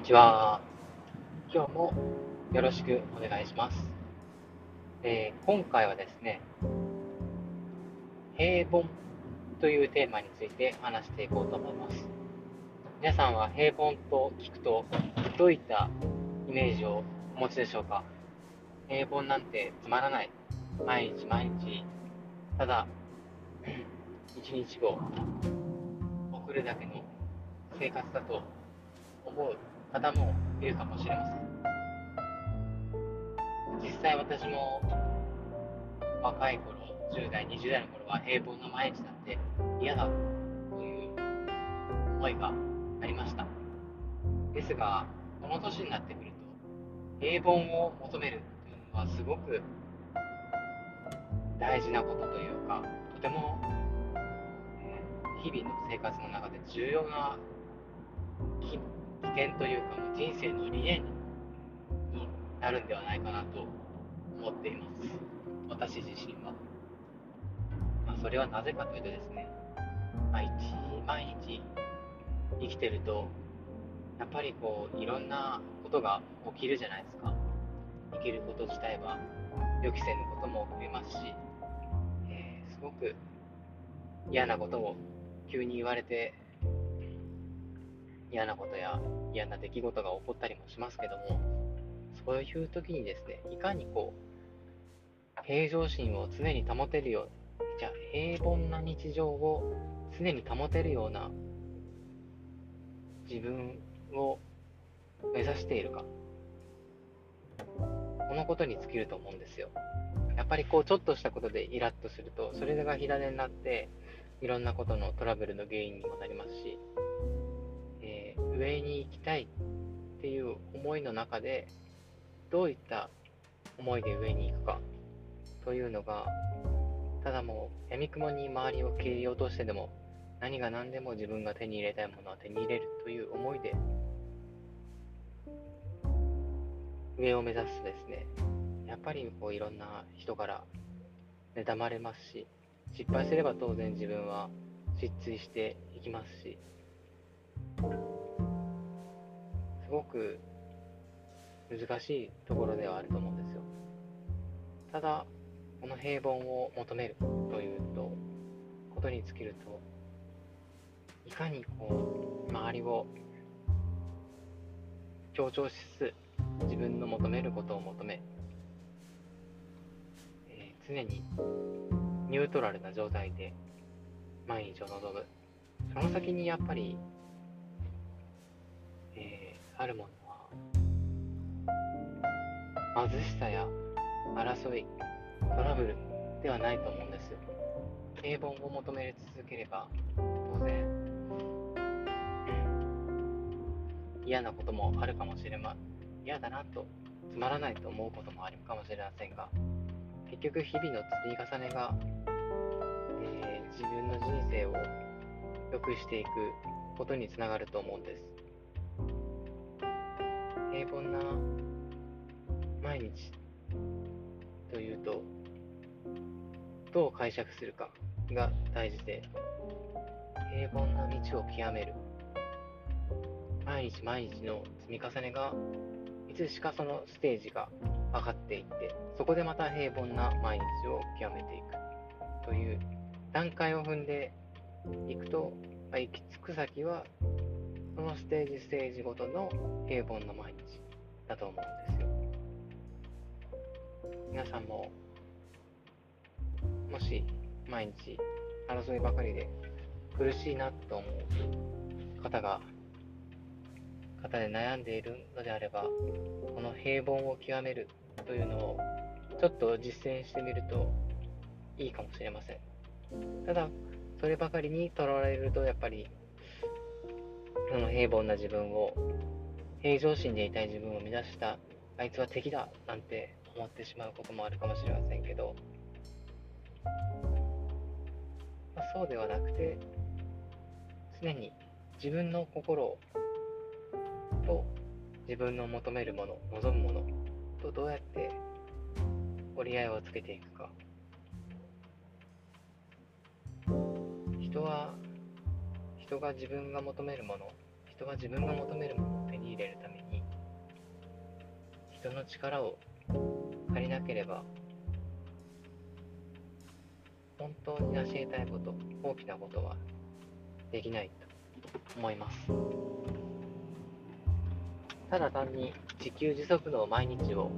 にちは。今日もよろしくお願いします。えー、今回はですね、平凡というテーマについて話していこうと思います。皆さんは平凡と聞くとどういったイメージをお持ちでしょうか？平凡なんてつまらない。毎日毎日、ただ、一日を送るだけの生活だと思う方もいるかもしれません。実際私も若い頃10代20代の頃は平凡な毎日なんて嫌だという思いがありました。ですがこの年になってくると平凡を求めるというのはすごく大事なことというかとても日々の生活の中で重要な起点というかもう人生の理念になるんではないかなと思っています。私自身は、まあ、それはなぜかというとですね。毎日毎日生きてるとやっぱりこういろんなことが起きるじゃないですか。生きること自体は予期せぬことも起きますし、えー、すごく嫌なことを急に言われて嫌なことや嫌な出来事が起こったりもしますけどもそういう時にですねいかにこう平常心を常に保てるようじゃあ平凡な日常を常に保てるような自分を目指しているか。このことに尽きると思うんですよ。やっぱりこうちょっとしたことでイラッとするとそれが火種になっていろんなことのトラブルの原因にもなりますし上に行きたいっていう思いの中でどういった思いで上に行くかというのがただもう闇雲に周りを切り落としてでも何が何でも自分が手に入れたいものは手に入れるという思いで上を目指すとですね。やっぱりこういろんな人から妬まれますし失敗すれば当然自分は失墜していきますしごく難しいところではあると思うんですよ。ただ、この平凡を求めるというと、ことに尽きると、いかにこう、周りを強調しつつ、自分の求めることを求め、えー、常にニュートラルな状態で毎日を望む。その先にやっぱりえあるものは貧しさや争いトラブルではないと思うんです平凡を求め続ければ当然嫌なこともあるかもしれま嫌だなとつまらないと思うこともあるかもしれませんが結局日々の積み重ねが、えー、自分の人生を良くしていくことにつながると思うんです。平凡な毎日というとどう解釈するかが大事で平凡な道を極める。毎日毎日の積み重ねがいつしかそのステージが上がっていってそこでまた平凡な毎日を極めていく。という段階を踏んでいくと、まあ、行き着く先はそのステージステージごとの平凡な毎日だと思うんですよ。皆さんももし毎日争いばかりで苦しいなと思う方が方で悩んでいるのであればこの平凡を極めるというのをちょっと実践してみるといいかもしれません。ただそればかりにとらわれるとやっぱりその平凡な自分を平常心でいたい自分を目指したあいつは敵だなんて思ってしまうこともあるかもしれませんけど、まあ、そうではなくて常に自分の心と自分の求めるもの望むものとどうやって折り合いをつけていくか。人は人が自分が求めるもの人が自分が求めるものを手に入に入れるために人の力を借りなければ本当に成し得たいこと大きなことはできないと思います。ただ単に自給自足の毎日を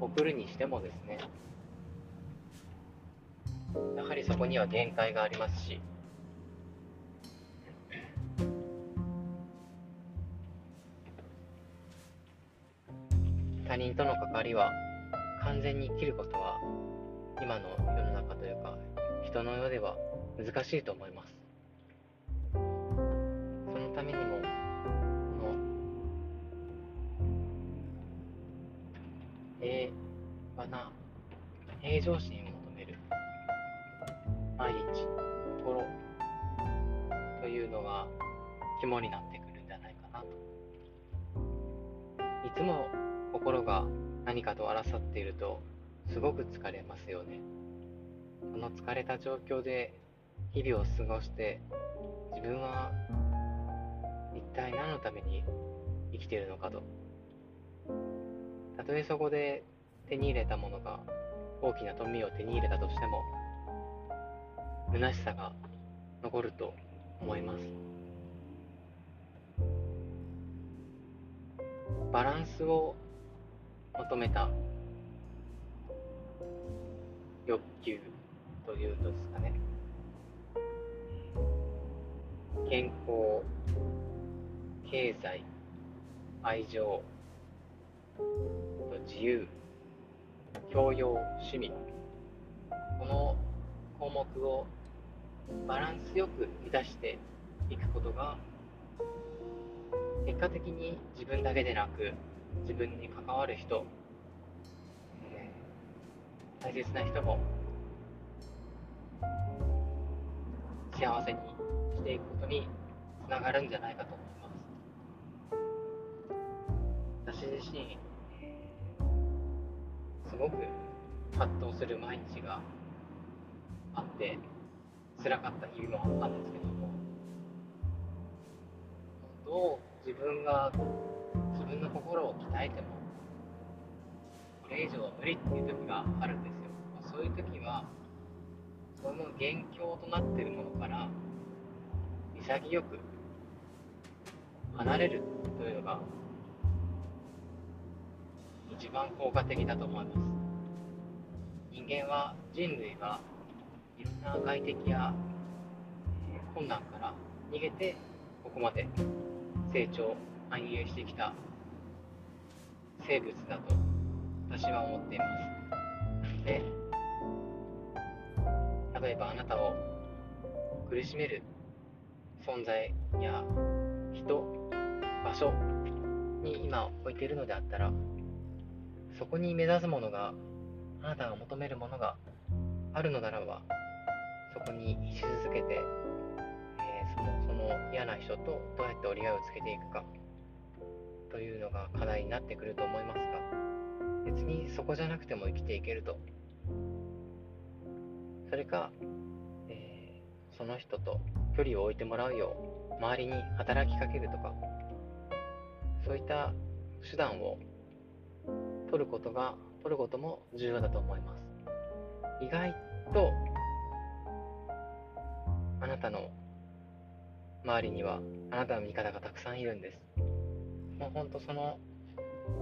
送るにしてもですねやはりそこには限界がありますし人との関わりは完全に切ることは今の世の中というか人の世では難しいと思います。そのためにもこの平和な平常心を求める毎日心というのが肝になってくるんじゃないかなと。いつも心が何かと争っているとすごく疲れますよね。その疲れた状況で日々を過ごして自分は一体何のために生きているのかと。たとえそこで手に入れたものが大きな富を手に入れたとしても虚しさが残ると思います。バランスを求めた。欲求というとですかね。健康経済愛情自由教養趣味。この項目をバランスよく満たしていくことが結果的に自分だけでなく自分に関わる人、えー、大切な人も幸せにしていくことにつながるんじゃないかと思います。私自身すごく葛藤する毎日があって辛かった日々もあったんですけどもどう自分が分の心を鍛えてもこれ以上は無理っていう時があるんですよ。まそういう時はその元凶となってるものから潔く離れるというのが一番効果的だと思います。人間は人類はいろんな外敵や困難から逃げてここまで成長繁栄してきた生物だと私は思っています。で例えばあなたを苦しめる存在や人場所に今置いているのであったらそこに目指すものがあなたが求めるものがあるのならばそこにし続けて、えー、そのその嫌な人とどうやって折り合いをつけていくか。というのが課題になってくると思いますが別にそこじゃなくても生きていけると。それか、えー、その人と距離を置いてもらうよう周りに働きかけるとかそういった手段を取ることが取ることも重要だと思います。意外とあなたの周りにはあなたの味方がたくさんいるんです。もうほんとその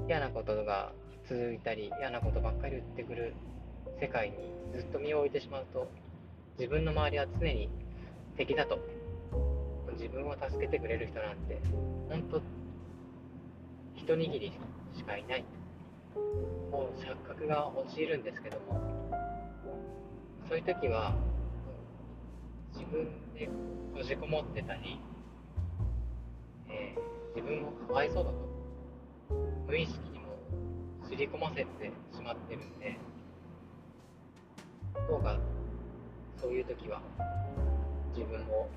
嫌なことが続いたり嫌なことばっかり言ってくる世界にずっと身を置いてしまうと自分の周りは常に敵だと。自分を助けてくれる人なんて本当一握りしかいない。もう錯覚が陥るんですけどもそういう時は自分で閉じこもってたり、えー、自分をかわいそうだと。無意識にも刷り込ませてしまってるんでどうかそういう時は自分を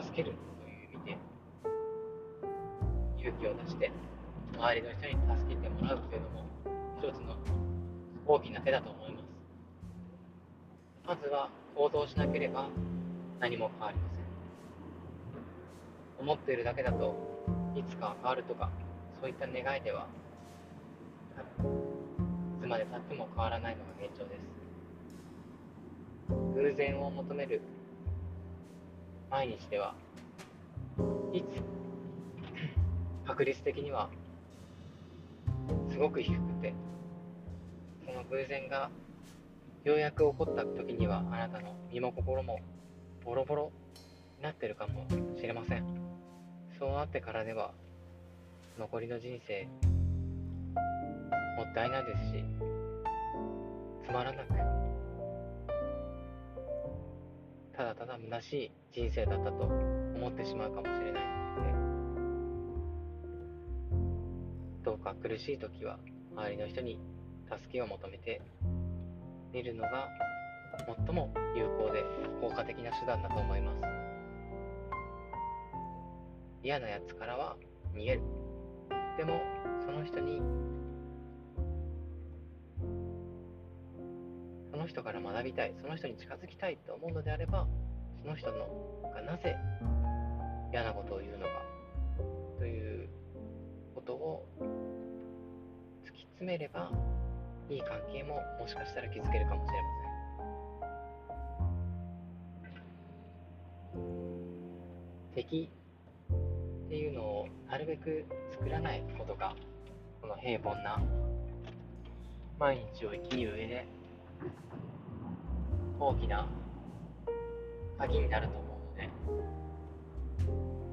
助けるという意味で勇気を出して周りの人に助けてもらうというのも一つの大きな手だと思います。まずは行動しなければ何も変わりません。思っているだけだといつか変わるとかそういった願いではいつまでたっても変わらないのが現状です。偶然を求める毎日ではいつ確率的にはすごく低くてその偶然がようやく起こった時にはあなたの身も心もボロボロになってるかもしれません。そうなってからでは残りの人生もったいないですしつまらなくただただ虚しい人生だったと思ってしまうかもしれない。のでどうか苦しい時は周りの人に助けを求めてみるのが最も有効で効果的な手段だと思います。嫌なやつからは逃げる。でもその人にその人から学びたいその人に近づきたいと思うのであればその人のがなぜ嫌なことを言うのかということを突き詰めればいい関係ももしかしたら築けるかもしれません。敵なるべく作らないことがこの平凡な毎日を生きる上で大きな鍵になると思うので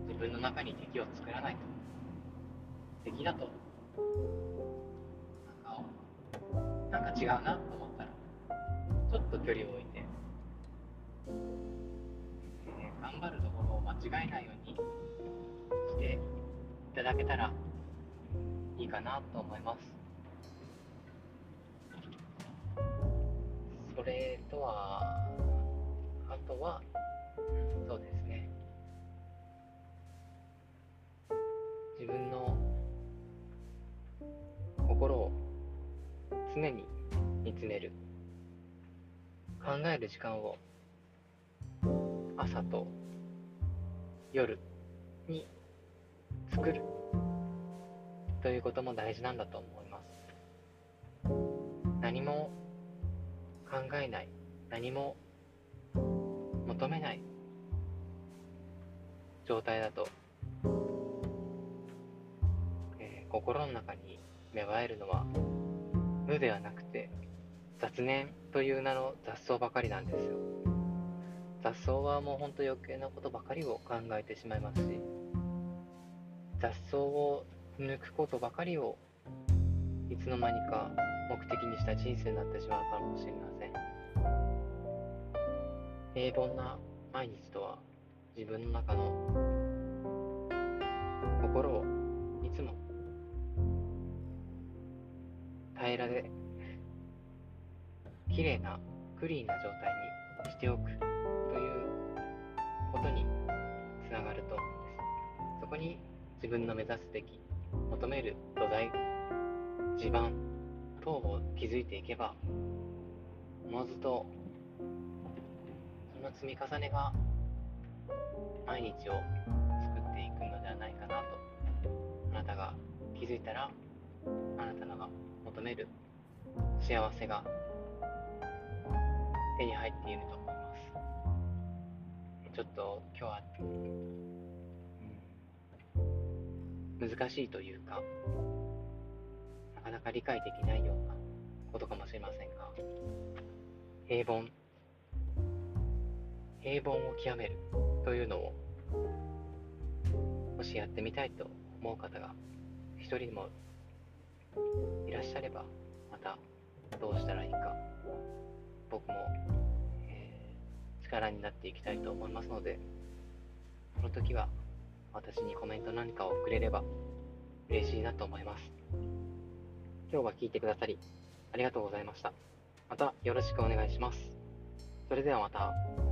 自分の中に敵を作らないと敵だとなんか違うなと思ったらちょっと距離を置いて、えー、頑張るところを間違えないようにただけたらいいかなと思います。それとはあとはそうですね。自分の心を常に見つめる考える時間を朝と夜に作る。ということも大事なんだと思います。何も考えない。何も求めない。状態だと、えー、心の中に芽生えるのは無ではなくて雑念という名の雑草ばかりなんですよ。雑草はもうほんと余計なことばかりを考えてしまいますし雑草を抜くことばかりをいつの間にか目的にした人生になってしまうかもしれません。平凡な毎日とは自分の中の心をいつも平らで綺麗なクリーンな状態にしておくということにつながると思うんです。そこに自分の目指すべき求める土台地盤等を築いていけばおのずとその積み重ねが毎日を作っていくのではないかなとあなたが気づいたらあなたのが求める幸せが手に入っていると思います。ちょっと今日は、難しいというかなかなか理解できないようなことかもしれませんが平凡平凡を極めるというのをもしやってみたいと思う方が一人でもいらっしゃればまたどうしたらいいか僕も、えー、力になっていきたいと思いますのでその時は私にコメント何かをくれれば嬉しいなと思います。今日は聞いてくださりありがとうございました。またよろしくお願いします。それではまた。